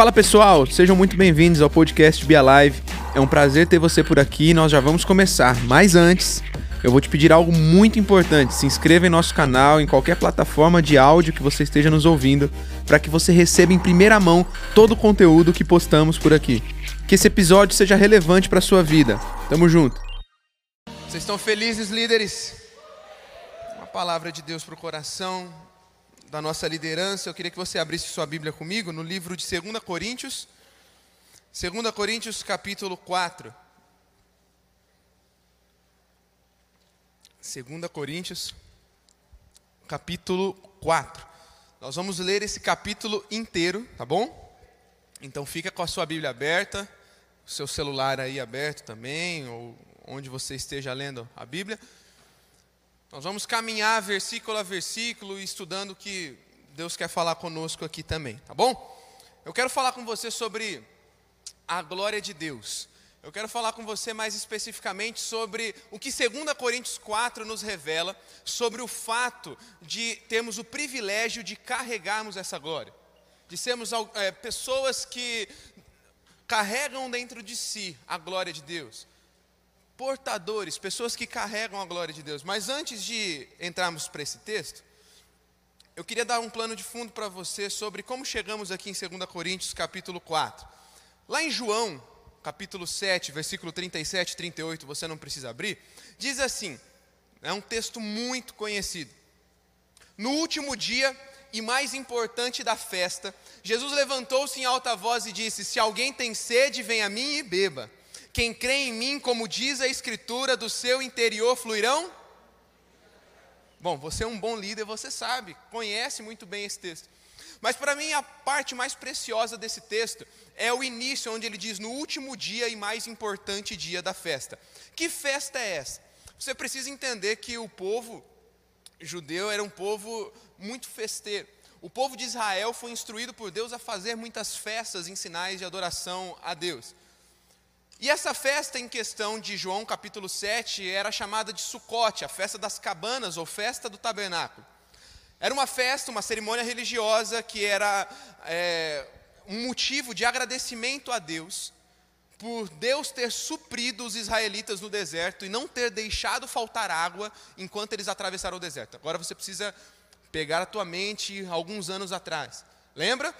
Fala pessoal, sejam muito bem-vindos ao podcast Be Alive. É um prazer ter você por aqui e nós já vamos começar. Mas antes, eu vou te pedir algo muito importante. Se inscreva em nosso canal, em qualquer plataforma de áudio que você esteja nos ouvindo, para que você receba em primeira mão todo o conteúdo que postamos por aqui. Que esse episódio seja relevante para sua vida. Tamo junto. Vocês estão felizes, líderes? Uma palavra de Deus para o coração da nossa liderança. Eu queria que você abrisse sua Bíblia comigo no livro de 2 Coríntios. 2 Coríntios, capítulo 4. 2 Coríntios, capítulo 4. Nós vamos ler esse capítulo inteiro, tá bom? Então fica com a sua Bíblia aberta, o seu celular aí aberto também, ou onde você esteja lendo a Bíblia. Nós vamos caminhar versículo a versículo, estudando o que Deus quer falar conosco aqui também, tá bom? Eu quero falar com você sobre a glória de Deus. Eu quero falar com você mais especificamente sobre o que 2 Coríntios 4 nos revela sobre o fato de termos o privilégio de carregarmos essa glória, de sermos é, pessoas que carregam dentro de si a glória de Deus, portadores, pessoas que carregam a glória de Deus. Mas antes de entrarmos para esse texto, eu queria dar um plano de fundo para você sobre como chegamos aqui em 2 Coríntios capítulo 4. Lá em João, capítulo 7, versículo 37 e 38, você não precisa abrir, diz assim: é um texto muito conhecido. No último dia e mais importante da festa, Jesus levantou-se em alta voz e disse: Se alguém tem sede, venha a mim e beba. Quem crê em mim, como diz a Escritura, do seu interior fluirão. Bom, você é um bom líder, você sabe, conhece muito bem esse texto. Mas para mim a parte mais preciosa desse texto é o início, onde ele diz no último dia e mais importante dia da festa. Que festa é essa? Você precisa entender que o povo judeu era um povo muito festeiro. O povo de Israel foi instruído por Deus a fazer muitas festas em sinais de adoração a Deus. E essa festa em questão de João capítulo 7 era chamada de Sucote, a festa das cabanas ou festa do tabernáculo. Era uma festa, uma cerimônia religiosa que era é, um motivo de agradecimento a Deus por Deus ter suprido os israelitas no deserto e não ter deixado faltar água enquanto eles atravessaram o deserto. Agora você precisa pegar a tua mente alguns anos atrás. Lembra?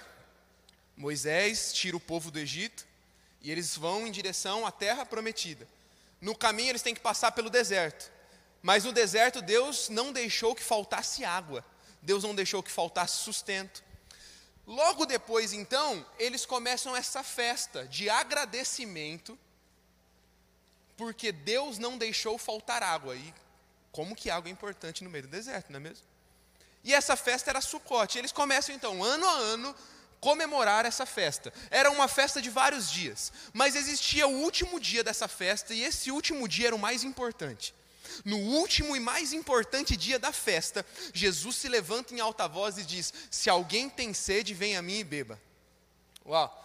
Moisés tira o povo do Egito e eles vão em direção à terra prometida. No caminho eles têm que passar pelo deserto. Mas no deserto Deus não deixou que faltasse água. Deus não deixou que faltasse sustento. Logo depois, então, eles começam essa festa de agradecimento, porque Deus não deixou faltar água. E como que água é importante no meio do deserto, não é mesmo? E essa festa era Sucote. Eles começam, então, ano a ano, comemorar essa festa. Era uma festa de vários dias, mas existia o último dia dessa festa, e esse último dia era o mais importante. No último e mais importante dia da festa, Jesus se levanta em alta voz e diz: Se alguém tem sede, venha a mim e beba. Uau!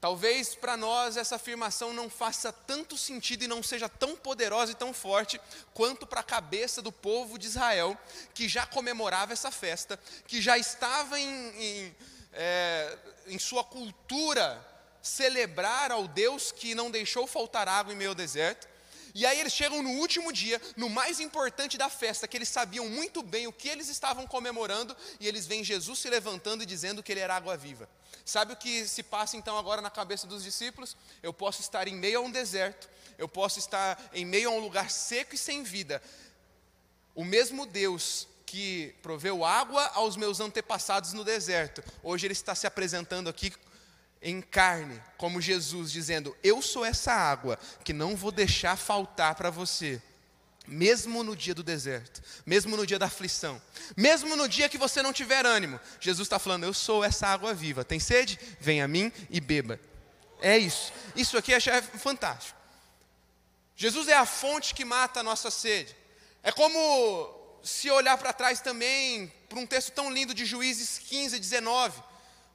Talvez para nós essa afirmação não faça tanto sentido e não seja tão poderosa e tão forte quanto para a cabeça do povo de Israel, que já comemorava essa festa, que já estava em, em, é, em sua cultura celebrar ao Deus que não deixou faltar água em meio ao deserto. E aí eles chegam no último dia, no mais importante da festa, que eles sabiam muito bem o que eles estavam comemorando, e eles veem Jesus se levantando e dizendo que ele era água viva. Sabe o que se passa então agora na cabeça dos discípulos? Eu posso estar em meio a um deserto, eu posso estar em meio a um lugar seco e sem vida. O mesmo Deus que proveu água aos meus antepassados no deserto, hoje ele está se apresentando aqui em carne, como Jesus, dizendo: Eu sou essa água que não vou deixar faltar para você. Mesmo no dia do deserto, mesmo no dia da aflição, mesmo no dia que você não tiver ânimo, Jesus está falando: Eu sou essa água viva. Tem sede? Venha a mim e beba. É isso. Isso aqui é fantástico. Jesus é a fonte que mata a nossa sede. É como se olhar para trás também, para um texto tão lindo de Juízes 15, 19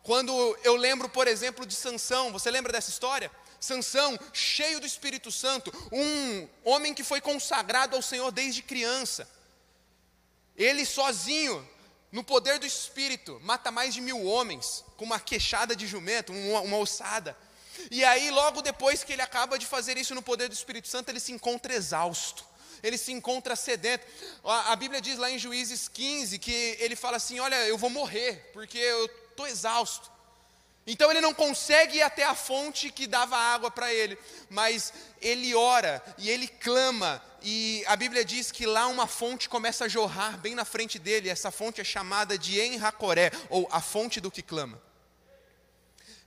quando eu lembro, por exemplo, de Sansão, você lembra dessa história? Sansão, cheio do Espírito Santo, um homem que foi consagrado ao Senhor desde criança. Ele sozinho no poder do Espírito, mata mais de mil homens, com uma queixada de jumento, uma, uma ossada. E aí, logo depois que ele acaba de fazer isso no poder do Espírito Santo, ele se encontra exausto, ele se encontra sedento. A, a Bíblia diz lá em Juízes 15 que ele fala assim: Olha, eu vou morrer, porque eu estou exausto. Então ele não consegue ir até a fonte que dava água para ele, mas ele ora e ele clama, e a Bíblia diz que lá uma fonte começa a jorrar bem na frente dele, essa fonte é chamada de Enracoré, ou a fonte do que clama.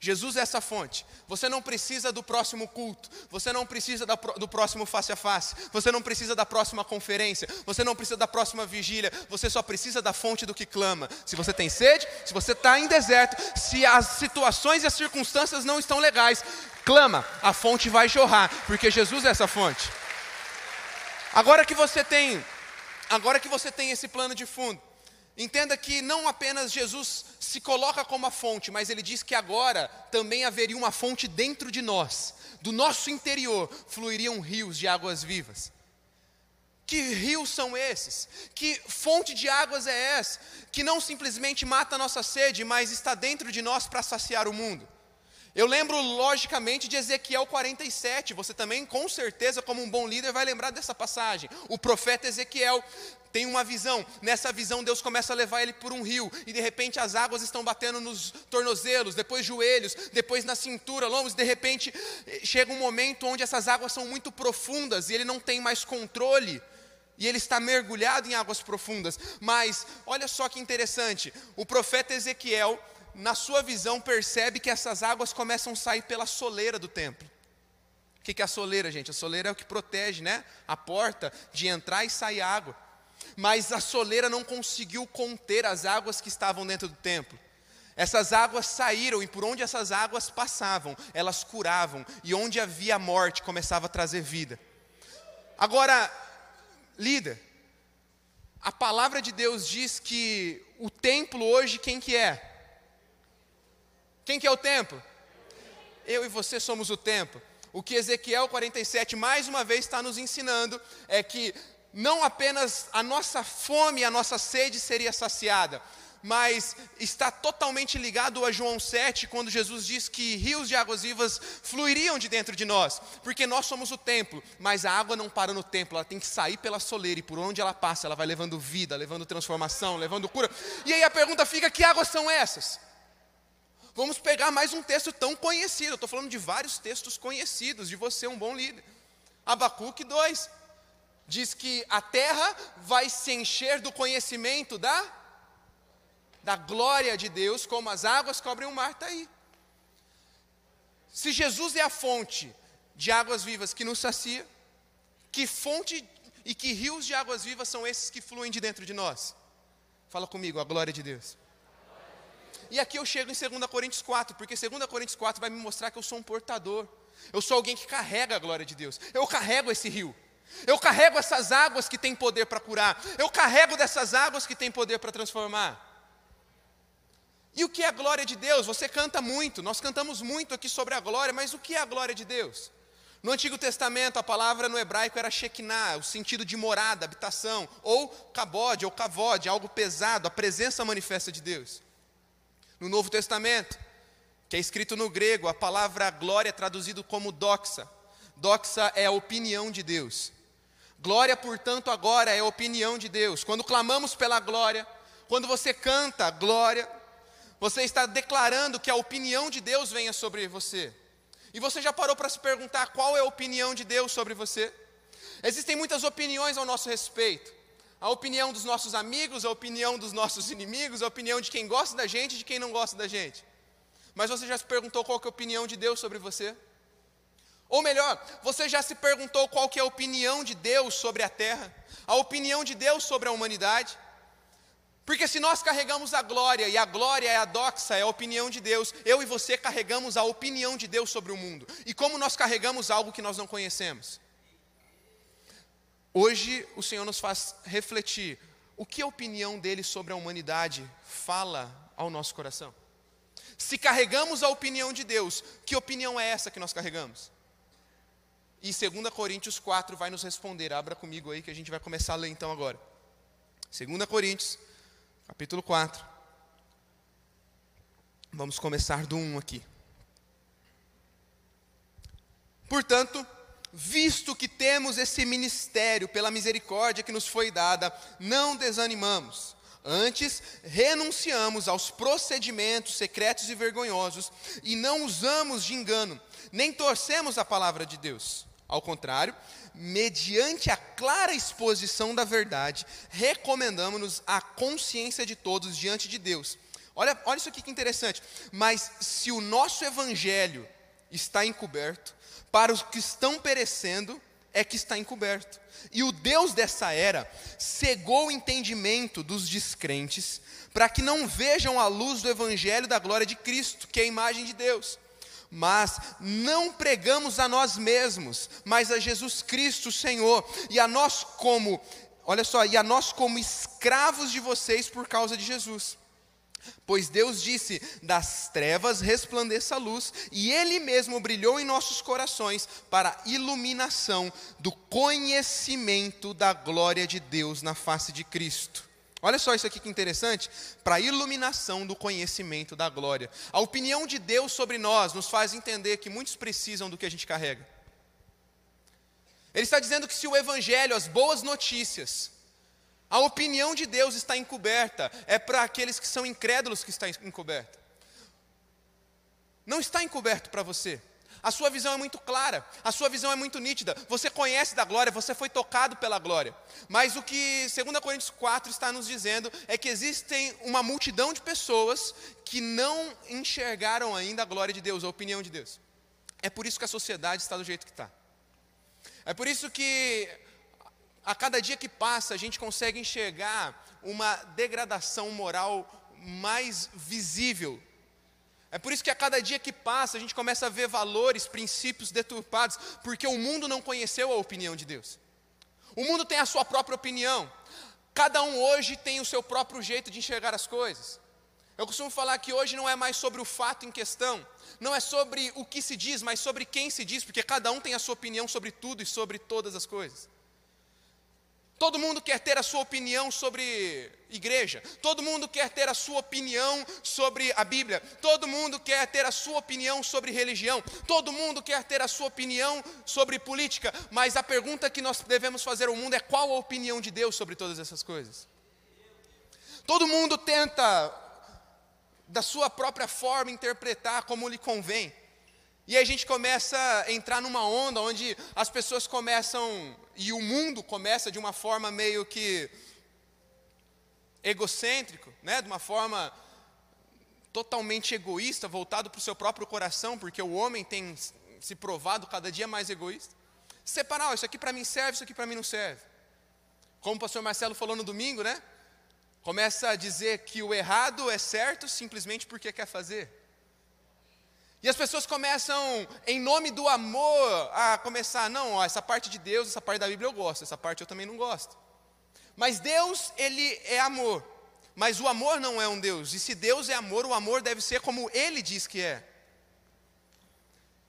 Jesus é essa fonte. Você não precisa do próximo culto, você não precisa do próximo face a face, você não precisa da próxima conferência, você não precisa da próxima vigília, você só precisa da fonte do que clama. Se você tem sede, se você está em deserto, se as situações e as circunstâncias não estão legais, clama, a fonte vai jorrar, porque Jesus é essa fonte. Agora que você tem, agora que você tem esse plano de fundo, Entenda que não apenas Jesus se coloca como a fonte, mas ele diz que agora também haveria uma fonte dentro de nós, do nosso interior fluiriam rios de águas vivas. Que rios são esses? Que fonte de águas é essa? Que não simplesmente mata a nossa sede, mas está dentro de nós para saciar o mundo. Eu lembro logicamente de Ezequiel 47, você também, com certeza, como um bom líder, vai lembrar dessa passagem. O profeta Ezequiel tem uma visão, nessa visão Deus começa a levar ele por um rio, e de repente as águas estão batendo nos tornozelos, depois joelhos, depois na cintura, lombos, de repente eh, chega um momento onde essas águas são muito profundas e ele não tem mais controle. E ele está mergulhado em águas profundas. Mas olha só que interessante: o profeta Ezequiel na sua visão, percebe que essas águas começam a sair pela soleira do templo. O que é a soleira, gente? A soleira é o que protege, né? A porta de entrar e sair água. Mas a soleira não conseguiu conter as águas que estavam dentro do templo. Essas águas saíram e por onde essas águas passavam, elas curavam, e onde havia morte começava a trazer vida. Agora, líder, a palavra de Deus diz que o templo hoje quem que é? Quem que é o templo? Eu e você somos o templo. O que Ezequiel 47 mais uma vez está nos ensinando é que não apenas a nossa fome, a nossa sede seria saciada, mas está totalmente ligado a João 7, quando Jesus diz que rios de águas vivas fluiriam de dentro de nós, porque nós somos o templo, mas a água não para no templo, ela tem que sair pela soleira, e por onde ela passa, ela vai levando vida, levando transformação, levando cura. E aí a pergunta fica: que águas são essas? Vamos pegar mais um texto tão conhecido. Eu estou falando de vários textos conhecidos, de você, um bom líder. Abacuque 2 diz que a terra vai se encher do conhecimento da, da glória de Deus, como as águas cobrem o mar, está aí. Se Jesus é a fonte de águas vivas que nos sacia, que fonte e que rios de águas vivas são esses que fluem de dentro de nós? Fala comigo, a glória de Deus. E aqui eu chego em 2 Coríntios 4, porque 2 Coríntios 4 vai me mostrar que eu sou um portador. Eu sou alguém que carrega a glória de Deus. Eu carrego esse rio. Eu carrego essas águas que têm poder para curar. Eu carrego dessas águas que têm poder para transformar. E o que é a glória de Deus? Você canta muito, nós cantamos muito aqui sobre a glória, mas o que é a glória de Deus? No Antigo Testamento, a palavra no hebraico era Shekinah, o sentido de morada, habitação, ou kabod, ou kavod, algo pesado, a presença manifesta de Deus. No Novo Testamento, que é escrito no grego, a palavra glória é traduzido como doxa. Doxa é a opinião de Deus. Glória, portanto, agora é a opinião de Deus. Quando clamamos pela glória, quando você canta glória, você está declarando que a opinião de Deus venha sobre você. E você já parou para se perguntar qual é a opinião de Deus sobre você? Existem muitas opiniões ao nosso respeito a opinião dos nossos amigos, a opinião dos nossos inimigos, a opinião de quem gosta da gente e de quem não gosta da gente. Mas você já se perguntou qual é a opinião de Deus sobre você? Ou melhor, você já se perguntou qual que é a opinião de Deus sobre a terra? A opinião de Deus sobre a humanidade? Porque se nós carregamos a glória, e a glória é a doxa, é a opinião de Deus, eu e você carregamos a opinião de Deus sobre o mundo. E como nós carregamos algo que nós não conhecemos? Hoje o Senhor nos faz refletir o que a opinião dele sobre a humanidade fala ao nosso coração. Se carregamos a opinião de Deus, que opinião é essa que nós carregamos? E 2 Coríntios 4 vai nos responder. Abra comigo aí que a gente vai começar a ler então agora. 2 Coríntios, Capítulo 4. Vamos começar do 1 aqui. Portanto, visto que temos esse ministério pela misericórdia que nos foi dada, não desanimamos. Antes, renunciamos aos procedimentos secretos e vergonhosos e não usamos de engano, nem torcemos a palavra de Deus. Ao contrário, mediante a clara exposição da verdade, recomendamos-nos a consciência de todos diante de Deus. Olha, olha isso aqui que interessante. Mas se o nosso evangelho está encoberto, para os que estão perecendo é que está encoberto. E o Deus dessa era cegou o entendimento dos descrentes, para que não vejam a luz do evangelho da glória de Cristo, que é a imagem de Deus. Mas não pregamos a nós mesmos, mas a Jesus Cristo, Senhor, e a nós como, olha só, e a nós como escravos de vocês por causa de Jesus. Pois Deus disse: das trevas resplandeça a luz, e Ele mesmo brilhou em nossos corações para a iluminação do conhecimento da glória de Deus na face de Cristo. Olha só isso aqui que interessante, para a iluminação do conhecimento da glória. A opinião de Deus sobre nós nos faz entender que muitos precisam do que a gente carrega. Ele está dizendo que se o Evangelho, as boas notícias, a opinião de Deus está encoberta, é para aqueles que são incrédulos que está encoberta. Não está encoberto para você. A sua visão é muito clara, a sua visão é muito nítida. Você conhece da glória, você foi tocado pela glória. Mas o que 2 Coríntios 4 está nos dizendo é que existem uma multidão de pessoas que não enxergaram ainda a glória de Deus, a opinião de Deus. É por isso que a sociedade está do jeito que está. É por isso que a cada dia que passa, a gente consegue enxergar uma degradação moral mais visível. É por isso que a cada dia que passa, a gente começa a ver valores, princípios deturpados, porque o mundo não conheceu a opinião de Deus. O mundo tem a sua própria opinião. Cada um hoje tem o seu próprio jeito de enxergar as coisas. Eu costumo falar que hoje não é mais sobre o fato em questão, não é sobre o que se diz, mas sobre quem se diz, porque cada um tem a sua opinião sobre tudo e sobre todas as coisas. Todo mundo quer ter a sua opinião sobre igreja, todo mundo quer ter a sua opinião sobre a Bíblia, todo mundo quer ter a sua opinião sobre religião, todo mundo quer ter a sua opinião sobre política, mas a pergunta que nós devemos fazer ao mundo é qual a opinião de Deus sobre todas essas coisas? Todo mundo tenta, da sua própria forma, interpretar como lhe convém. E a gente começa a entrar numa onda onde as pessoas começam, e o mundo começa de uma forma meio que egocêntrico, né? de uma forma totalmente egoísta, voltado para o seu próprio coração, porque o homem tem se provado cada dia mais egoísta. Separar, oh, isso aqui para mim serve, isso aqui para mim não serve. Como o pastor Marcelo falou no domingo, né? Começa a dizer que o errado é certo simplesmente porque quer fazer. E as pessoas começam, em nome do amor, a começar, não, ó, essa parte de Deus, essa parte da Bíblia eu gosto, essa parte eu também não gosto. Mas Deus, ele é amor. Mas o amor não é um Deus. E se Deus é amor, o amor deve ser como ele diz que é.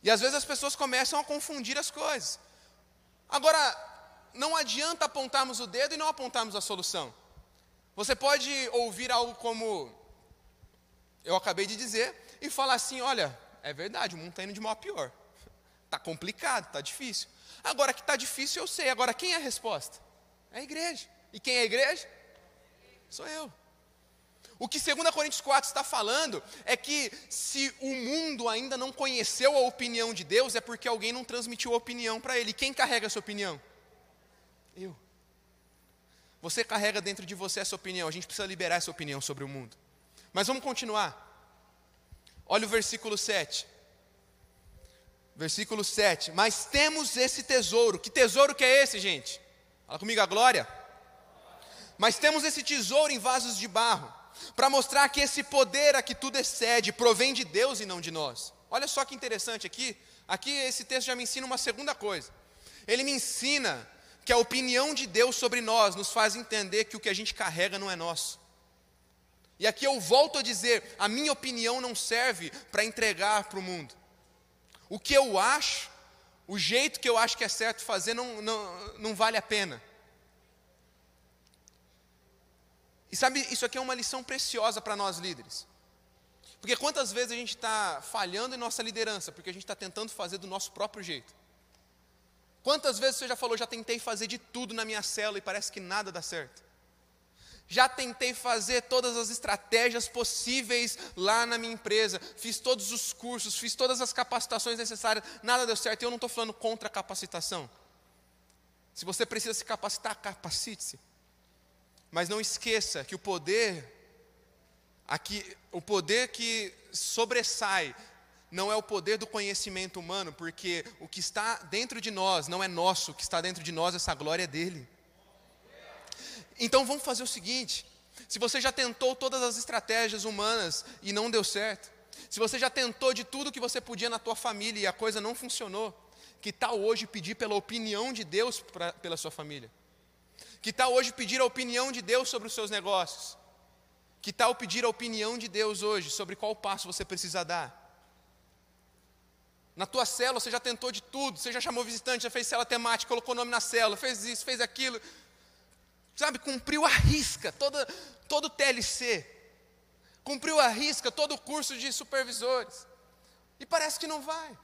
E às vezes as pessoas começam a confundir as coisas. Agora, não adianta apontarmos o dedo e não apontarmos a solução. Você pode ouvir algo como eu acabei de dizer e falar assim: olha, é verdade, o mundo está indo de mal a pior. Está complicado, está difícil. Agora que está difícil, eu sei. Agora, quem é a resposta? É a igreja. E quem é a igreja? Sou eu. O que 2 Coríntios 4 está falando é que se o mundo ainda não conheceu a opinião de Deus, é porque alguém não transmitiu a opinião para ele. Quem carrega essa opinião? Eu. Você carrega dentro de você essa opinião, a gente precisa liberar essa opinião sobre o mundo. Mas vamos continuar. Olha o versículo 7. Versículo 7. Mas temos esse tesouro. Que tesouro que é esse, gente? Fala comigo a glória. Mas temos esse tesouro em vasos de barro, para mostrar que esse poder a que tudo excede provém de Deus e não de nós. Olha só que interessante aqui. Aqui esse texto já me ensina uma segunda coisa. Ele me ensina que a opinião de Deus sobre nós nos faz entender que o que a gente carrega não é nosso. E aqui eu volto a dizer: a minha opinião não serve para entregar para o mundo. O que eu acho, o jeito que eu acho que é certo fazer, não, não, não vale a pena. E sabe, isso aqui é uma lição preciosa para nós líderes. Porque quantas vezes a gente está falhando em nossa liderança, porque a gente está tentando fazer do nosso próprio jeito. Quantas vezes você já falou, já tentei fazer de tudo na minha célula e parece que nada dá certo? Já tentei fazer todas as estratégias possíveis lá na minha empresa, fiz todos os cursos, fiz todas as capacitações necessárias, nada deu certo. E eu não estou falando contra a capacitação. Se você precisa se capacitar, capacite-se. Mas não esqueça que o poder, aqui, o poder que sobressai, não é o poder do conhecimento humano, porque o que está dentro de nós não é nosso, o que está dentro de nós, essa glória é dele. Então vamos fazer o seguinte: se você já tentou todas as estratégias humanas e não deu certo, se você já tentou de tudo que você podia na tua família e a coisa não funcionou, que tal hoje pedir pela opinião de Deus pra, pela sua família? Que tal hoje pedir a opinião de Deus sobre os seus negócios? Que tal pedir a opinião de Deus hoje sobre qual passo você precisa dar? Na tua célula você já tentou de tudo, você já chamou visitante, já fez célula temática, colocou nome na célula, fez isso, fez aquilo sabe, cumpriu a risca toda, todo o TLC, cumpriu a risca todo o curso de supervisores, e parece que não vai.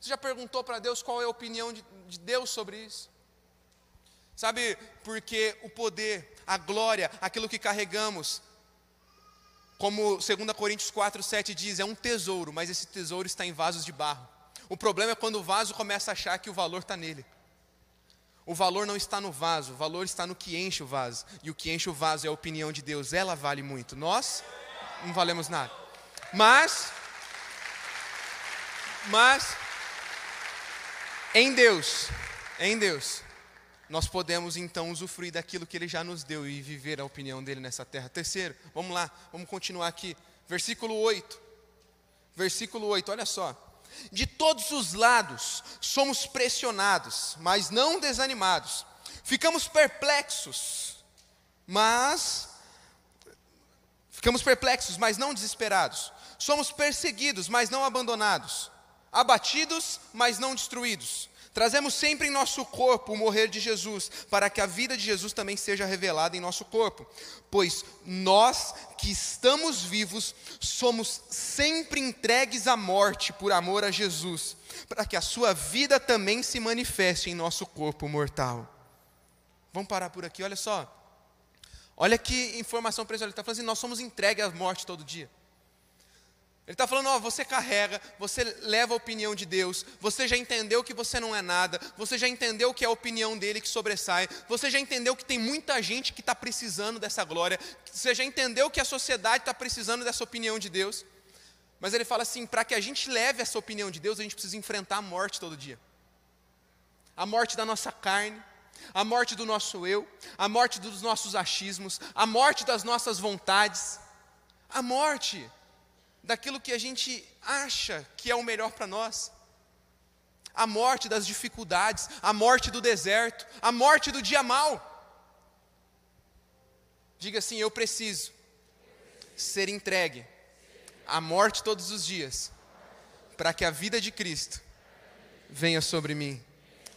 Você já perguntou para Deus qual é a opinião de, de Deus sobre isso? Sabe, porque o poder, a glória, aquilo que carregamos, como 2 Coríntios 4, 7 diz, é um tesouro, mas esse tesouro está em vasos de barro. O problema é quando o vaso começa a achar que o valor está nele. O valor não está no vaso, o valor está no que enche o vaso. E o que enche o vaso é a opinião de Deus, ela vale muito. Nós não valemos nada. Mas, mas, em Deus, em Deus, nós podemos então usufruir daquilo que Ele já nos deu e viver a opinião dele nessa terra. Terceiro, vamos lá, vamos continuar aqui. Versículo 8. Versículo 8, olha só. De todos os lados somos pressionados, mas não desanimados. Ficamos perplexos, mas ficamos perplexos, mas não desesperados. Somos perseguidos, mas não abandonados. Abatidos, mas não destruídos Trazemos sempre em nosso corpo o morrer de Jesus, para que a vida de Jesus também seja revelada em nosso corpo. Pois nós que estamos vivos somos sempre entregues à morte por amor a Jesus, para que a sua vida também se manifeste em nosso corpo mortal. Vamos parar por aqui, olha só. Olha que informação preciosa. Ele está falando assim: nós somos entregues à morte todo dia. Ele está falando, ó, você carrega, você leva a opinião de Deus, você já entendeu que você não é nada, você já entendeu que é a opinião dele que sobressai, você já entendeu que tem muita gente que está precisando dessa glória, você já entendeu que a sociedade está precisando dessa opinião de Deus. Mas ele fala assim: para que a gente leve essa opinião de Deus, a gente precisa enfrentar a morte todo dia. A morte da nossa carne, a morte do nosso eu, a morte dos nossos achismos, a morte das nossas vontades, a morte daquilo que a gente acha que é o melhor para nós. A morte das dificuldades, a morte do deserto, a morte do dia mal. Diga assim: eu preciso ser entregue à morte todos os dias, para que a vida de Cristo venha sobre mim.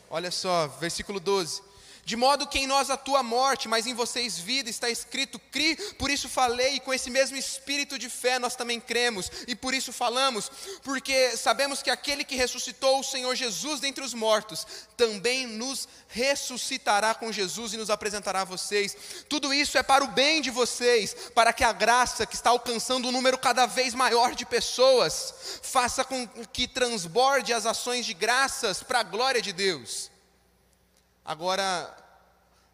Olha só, versículo 12. De modo que em nós a morte, mas em vocês vida, está escrito: cri, por isso falei, e com esse mesmo espírito de fé nós também cremos, e por isso falamos, porque sabemos que aquele que ressuscitou o Senhor Jesus dentre os mortos, também nos ressuscitará com Jesus e nos apresentará a vocês. Tudo isso é para o bem de vocês, para que a graça que está alcançando um número cada vez maior de pessoas, faça com que transborde as ações de graças para a glória de Deus. Agora,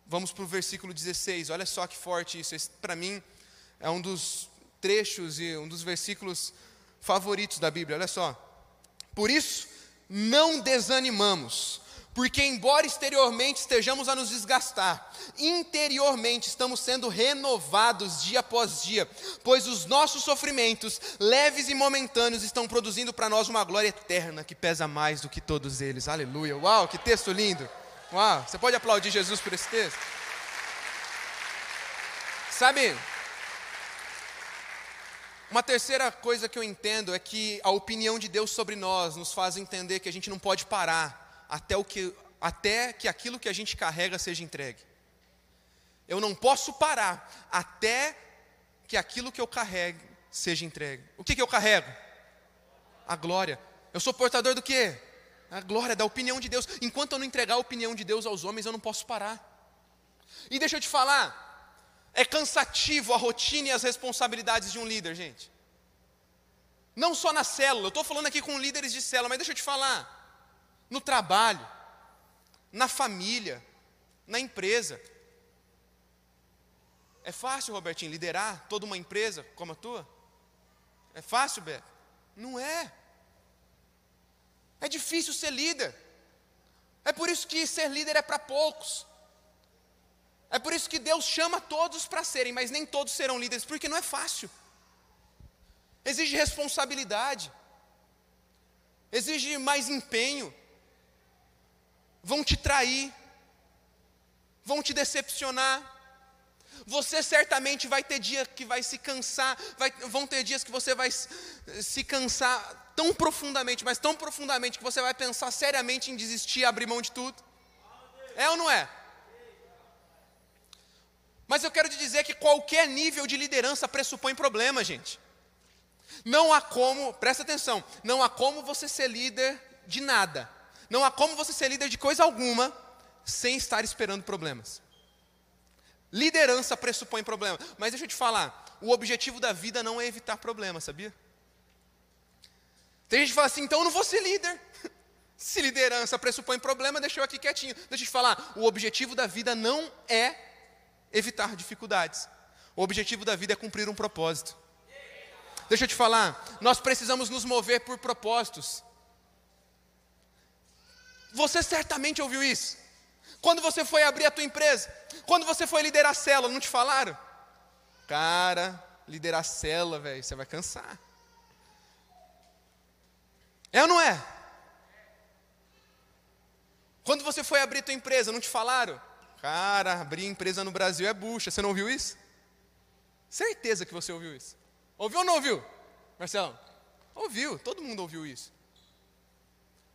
vamos para o versículo 16, olha só que forte isso. Para mim, é um dos trechos e um dos versículos favoritos da Bíblia, olha só. Por isso, não desanimamos, porque, embora exteriormente estejamos a nos desgastar, interiormente estamos sendo renovados dia após dia, pois os nossos sofrimentos, leves e momentâneos, estão produzindo para nós uma glória eterna que pesa mais do que todos eles. Aleluia! Uau, que texto lindo! Uau, você pode aplaudir Jesus por esse texto? Sabe, uma terceira coisa que eu entendo é que a opinião de Deus sobre nós nos faz entender que a gente não pode parar até, o que, até que aquilo que a gente carrega seja entregue. Eu não posso parar até que aquilo que eu carregue seja entregue. O que, que eu carrego? A glória. Eu sou portador do quê? A glória, da opinião de Deus. Enquanto eu não entregar a opinião de Deus aos homens, eu não posso parar. E deixa eu te falar, é cansativo a rotina e as responsabilidades de um líder, gente. Não só na célula, eu estou falando aqui com líderes de célula, mas deixa eu te falar. No trabalho, na família, na empresa. É fácil, Robertinho, liderar toda uma empresa como a tua? É fácil, Beto? Não é. É difícil ser líder. É por isso que ser líder é para poucos. É por isso que Deus chama todos para serem, mas nem todos serão líderes, porque não é fácil. Exige responsabilidade, exige mais empenho. Vão te trair, vão te decepcionar. Você certamente vai ter dia que vai se cansar, vai, vão ter dias que você vai se cansar tão profundamente, mas tão profundamente que você vai pensar seriamente em desistir, abrir mão de tudo. É ou não é? Mas eu quero te dizer que qualquer nível de liderança pressupõe problema, gente. Não há como, presta atenção, não há como você ser líder de nada. Não há como você ser líder de coisa alguma sem estar esperando problemas. Liderança pressupõe problema. Mas deixa eu te falar, o objetivo da vida não é evitar problemas, sabia? Tem gente que fala assim, então eu não vou ser líder. Se liderança pressupõe problema, deixa eu aqui quietinho. Deixa eu te falar, o objetivo da vida não é evitar dificuldades. O objetivo da vida é cumprir um propósito. Deixa eu te falar, nós precisamos nos mover por propósitos. Você certamente ouviu isso. Quando você foi abrir a tua empresa, quando você foi liderar a célula, não te falaram? Cara, liderar a célula, velho, você vai cansar. É ou não é? Quando você foi abrir tua empresa, não te falaram? Cara, abrir empresa no Brasil é bucha. Você não ouviu isso? Certeza que você ouviu isso. Ouviu ou não ouviu? Marcelo? Ouviu, todo mundo ouviu isso.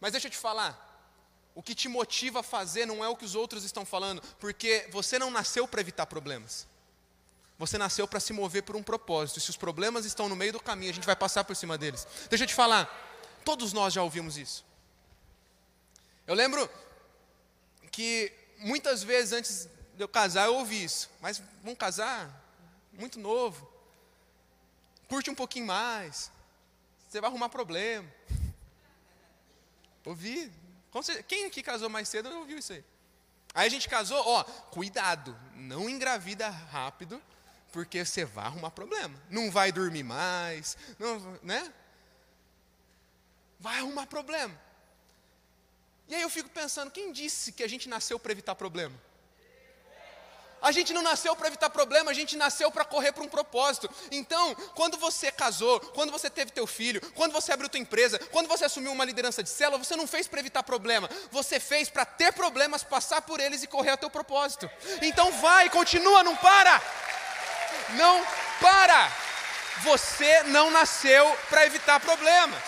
Mas deixa eu te falar. O que te motiva a fazer não é o que os outros estão falando, porque você não nasceu para evitar problemas. Você nasceu para se mover por um propósito. E se os problemas estão no meio do caminho, a gente vai passar por cima deles. Deixa eu te falar. Todos nós já ouvimos isso. Eu lembro que muitas vezes antes de eu casar eu ouvi isso. Mas vamos casar? Muito novo. Curte um pouquinho mais. Você vai arrumar problema. Ouvi. Quem aqui casou mais cedo ouviu isso aí. Aí a gente casou, ó, cuidado, não engravida rápido, porque você vai arrumar problema. Não vai dormir mais, não, né? Vai arrumar problema. E aí eu fico pensando, quem disse que a gente nasceu para evitar problema? A gente não nasceu para evitar problema, a gente nasceu para correr para um propósito. Então, quando você casou, quando você teve teu filho, quando você abriu tua empresa, quando você assumiu uma liderança de célula, você não fez para evitar problema, você fez para ter problemas, passar por eles e correr ao teu propósito. Então vai, continua, não para. Não para. Você não nasceu para evitar problemas.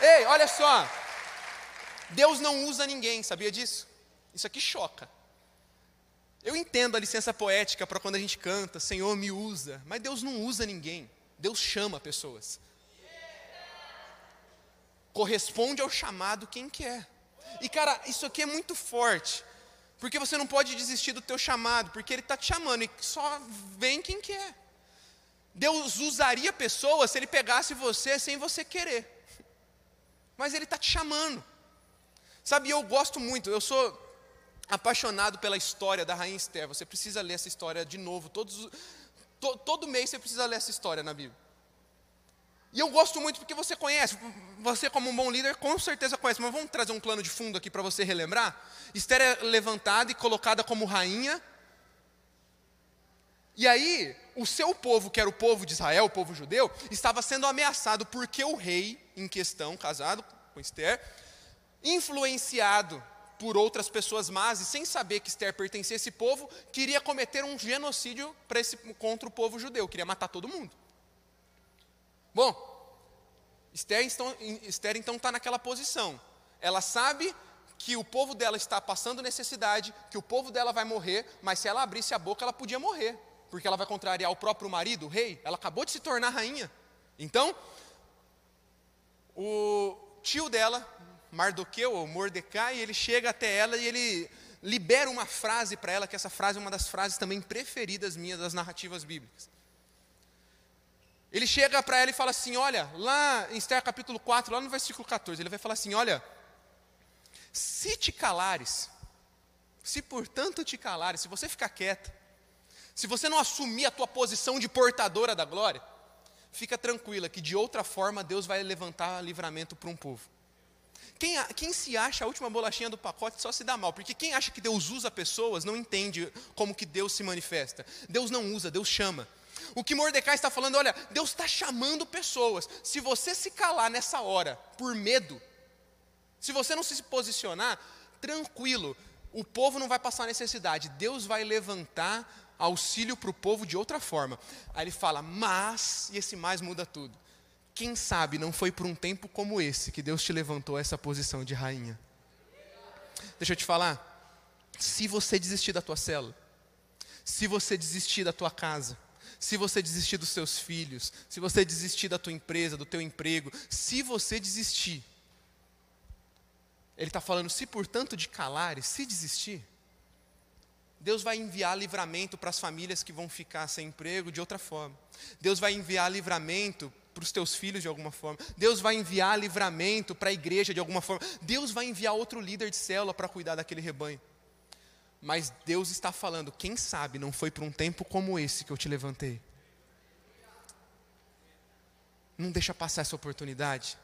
Ei, olha só, Deus não usa ninguém, sabia disso? Isso aqui choca. Eu entendo a licença poética para quando a gente canta, Senhor me usa, mas Deus não usa ninguém, Deus chama pessoas. Corresponde ao chamado quem quer. E cara, isso aqui é muito forte, porque você não pode desistir do teu chamado, porque Ele está te chamando e só vem quem quer. Deus usaria pessoas se Ele pegasse você sem você querer, mas Ele está te chamando. Sabe, eu gosto muito, eu sou apaixonado pela história da rainha Esther. Você precisa ler essa história de novo. Todos, to, todo mês você precisa ler essa história na Bíblia. E eu gosto muito porque você conhece, você como um bom líder com certeza conhece, mas vamos trazer um plano de fundo aqui para você relembrar. Esther é levantada e colocada como rainha. E aí, o seu povo, que era o povo de Israel, o povo judeu, estava sendo ameaçado porque o rei em questão, casado com Esther, influenciado por outras pessoas más e sem saber que Esther pertencia a esse povo, queria cometer um genocídio esse, contra o povo judeu, queria matar todo mundo. Bom, Esther, então, Esther então está naquela posição. Ela sabe que o povo dela está passando necessidade, que o povo dela vai morrer, mas se ela abrisse a boca, ela podia morrer, porque ela vai contrariar o próprio marido, o rei. Ela acabou de se tornar rainha. Então, o tio dela, Mardoqueu, ou Mordecai, ele chega até ela e ele libera uma frase para ela, que essa frase é uma das frases também preferidas minhas das narrativas bíblicas. Ele chega para ela e fala assim: Olha, lá em Esther capítulo 4, lá no versículo 14, ele vai falar assim: Olha, se te calares, se portanto te calares, se você ficar quieta, se você não assumir a tua posição de portadora da glória, fica tranquila que de outra forma Deus vai levantar livramento para um povo. Quem, quem, se acha a última bolachinha do pacote só se dá mal, porque quem acha que Deus usa pessoas não entende como que Deus se manifesta. Deus não usa, Deus chama. O que Mordecai está falando, olha, Deus está chamando pessoas. Se você se calar nessa hora por medo, se você não se posicionar, tranquilo, o povo não vai passar necessidade. Deus vai levantar auxílio para o povo de outra forma. Aí ele fala, mas, e esse mais muda tudo. Quem sabe não foi por um tempo como esse que Deus te levantou essa posição de rainha. Deixa eu te falar, se você desistir da tua célula, se você desistir da tua casa, se você desistir dos seus filhos, se você desistir da tua empresa, do teu emprego, se você desistir, ele está falando, se portanto de calares, se desistir, Deus vai enviar livramento para as famílias que vão ficar sem emprego de outra forma. Deus vai enviar livramento para os teus filhos de alguma forma. Deus vai enviar livramento para a igreja de alguma forma. Deus vai enviar outro líder de célula para cuidar daquele rebanho. Mas Deus está falando, quem sabe não foi para um tempo como esse que eu te levantei. Não deixa passar essa oportunidade.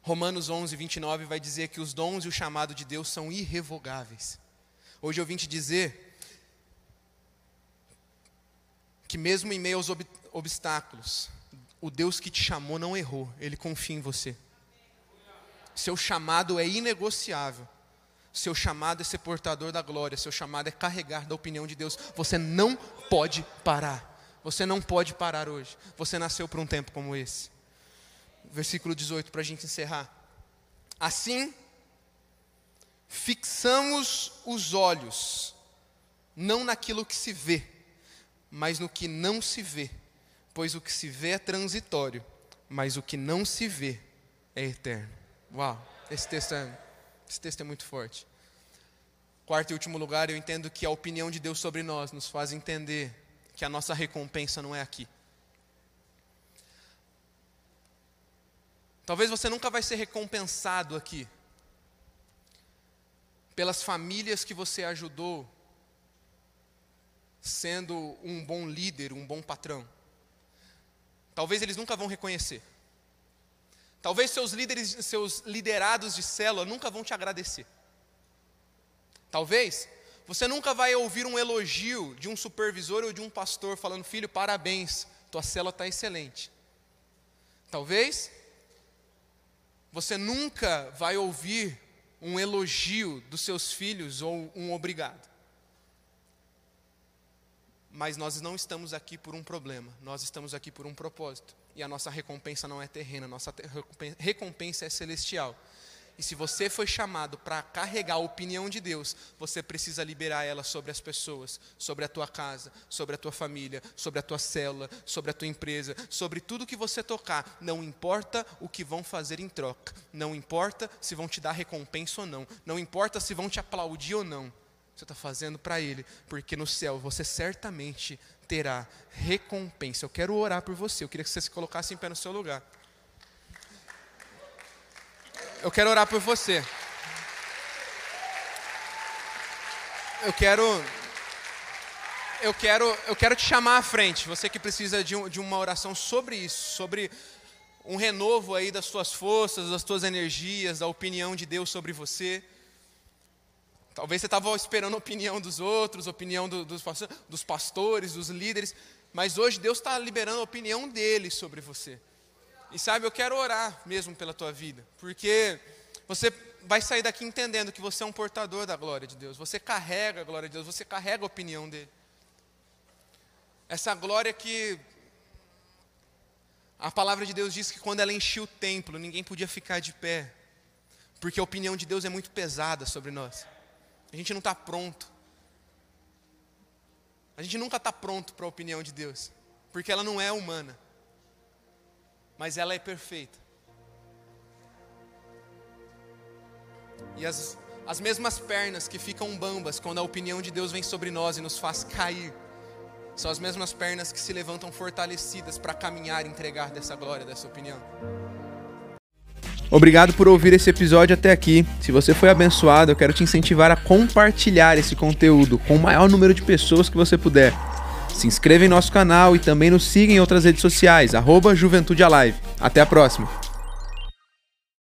Romanos 11, 29 vai dizer que os dons e o chamado de Deus são irrevogáveis. Hoje eu vim te dizer que, mesmo em meio aos ob obstáculos, o Deus que te chamou não errou, ele confia em você. Seu chamado é inegociável. Seu chamado é ser portador da glória, seu chamado é carregar da opinião de Deus. Você não pode parar. Você não pode parar hoje. Você nasceu para um tempo como esse. Versículo 18, para a gente encerrar. Assim, fixamos os olhos, não naquilo que se vê, mas no que não se vê. Pois o que se vê é transitório, mas o que não se vê é eterno. Uau, esse texto é esse texto é muito forte. Quarto e último lugar, eu entendo que a opinião de Deus sobre nós nos faz entender que a nossa recompensa não é aqui. Talvez você nunca vai ser recompensado aqui pelas famílias que você ajudou, sendo um bom líder, um bom patrão. Talvez eles nunca vão reconhecer. Talvez seus líderes, seus liderados de célula nunca vão te agradecer. Talvez você nunca vai ouvir um elogio de um supervisor ou de um pastor falando: "Filho, parabéns, tua célula está excelente". Talvez você nunca vai ouvir um elogio dos seus filhos ou um obrigado. Mas nós não estamos aqui por um problema, nós estamos aqui por um propósito. E a nossa recompensa não é terrena, nossa recompensa é celestial. E se você foi chamado para carregar a opinião de Deus, você precisa liberar ela sobre as pessoas, sobre a tua casa, sobre a tua família, sobre a tua célula, sobre a tua empresa, sobre tudo que você tocar. Não importa o que vão fazer em troca, não importa se vão te dar recompensa ou não, não importa se vão te aplaudir ou não. Você está fazendo para Ele, porque no céu você certamente terá recompensa. Eu quero orar por você. Eu queria que você se colocasse em pé no seu lugar. Eu quero orar por você. Eu quero eu quero, eu quero te chamar à frente, você que precisa de, um, de uma oração sobre isso, sobre um renovo aí das suas forças, das suas energias, da opinião de Deus sobre você. Talvez você estava esperando a opinião dos outros, a opinião do, dos, dos pastores, dos líderes, mas hoje Deus está liberando a opinião dele sobre você. E sabe, eu quero orar mesmo pela tua vida, porque você vai sair daqui entendendo que você é um portador da glória de Deus, você carrega a glória de Deus, você carrega a opinião dele. Essa glória que a palavra de Deus diz que quando ela enchia o templo, ninguém podia ficar de pé, Porque a opinião de Deus é muito pesada sobre nós. A gente não está pronto. A gente nunca está pronto para a opinião de Deus, porque ela não é humana, mas ela é perfeita. E as, as mesmas pernas que ficam bambas quando a opinião de Deus vem sobre nós e nos faz cair, são as mesmas pernas que se levantam fortalecidas para caminhar e entregar dessa glória, dessa opinião. Obrigado por ouvir esse episódio até aqui. Se você foi abençoado, eu quero te incentivar a compartilhar esse conteúdo com o maior número de pessoas que você puder. Se inscreva em nosso canal e também nos siga em outras redes sociais, arroba Juventude Alive. Até a próxima!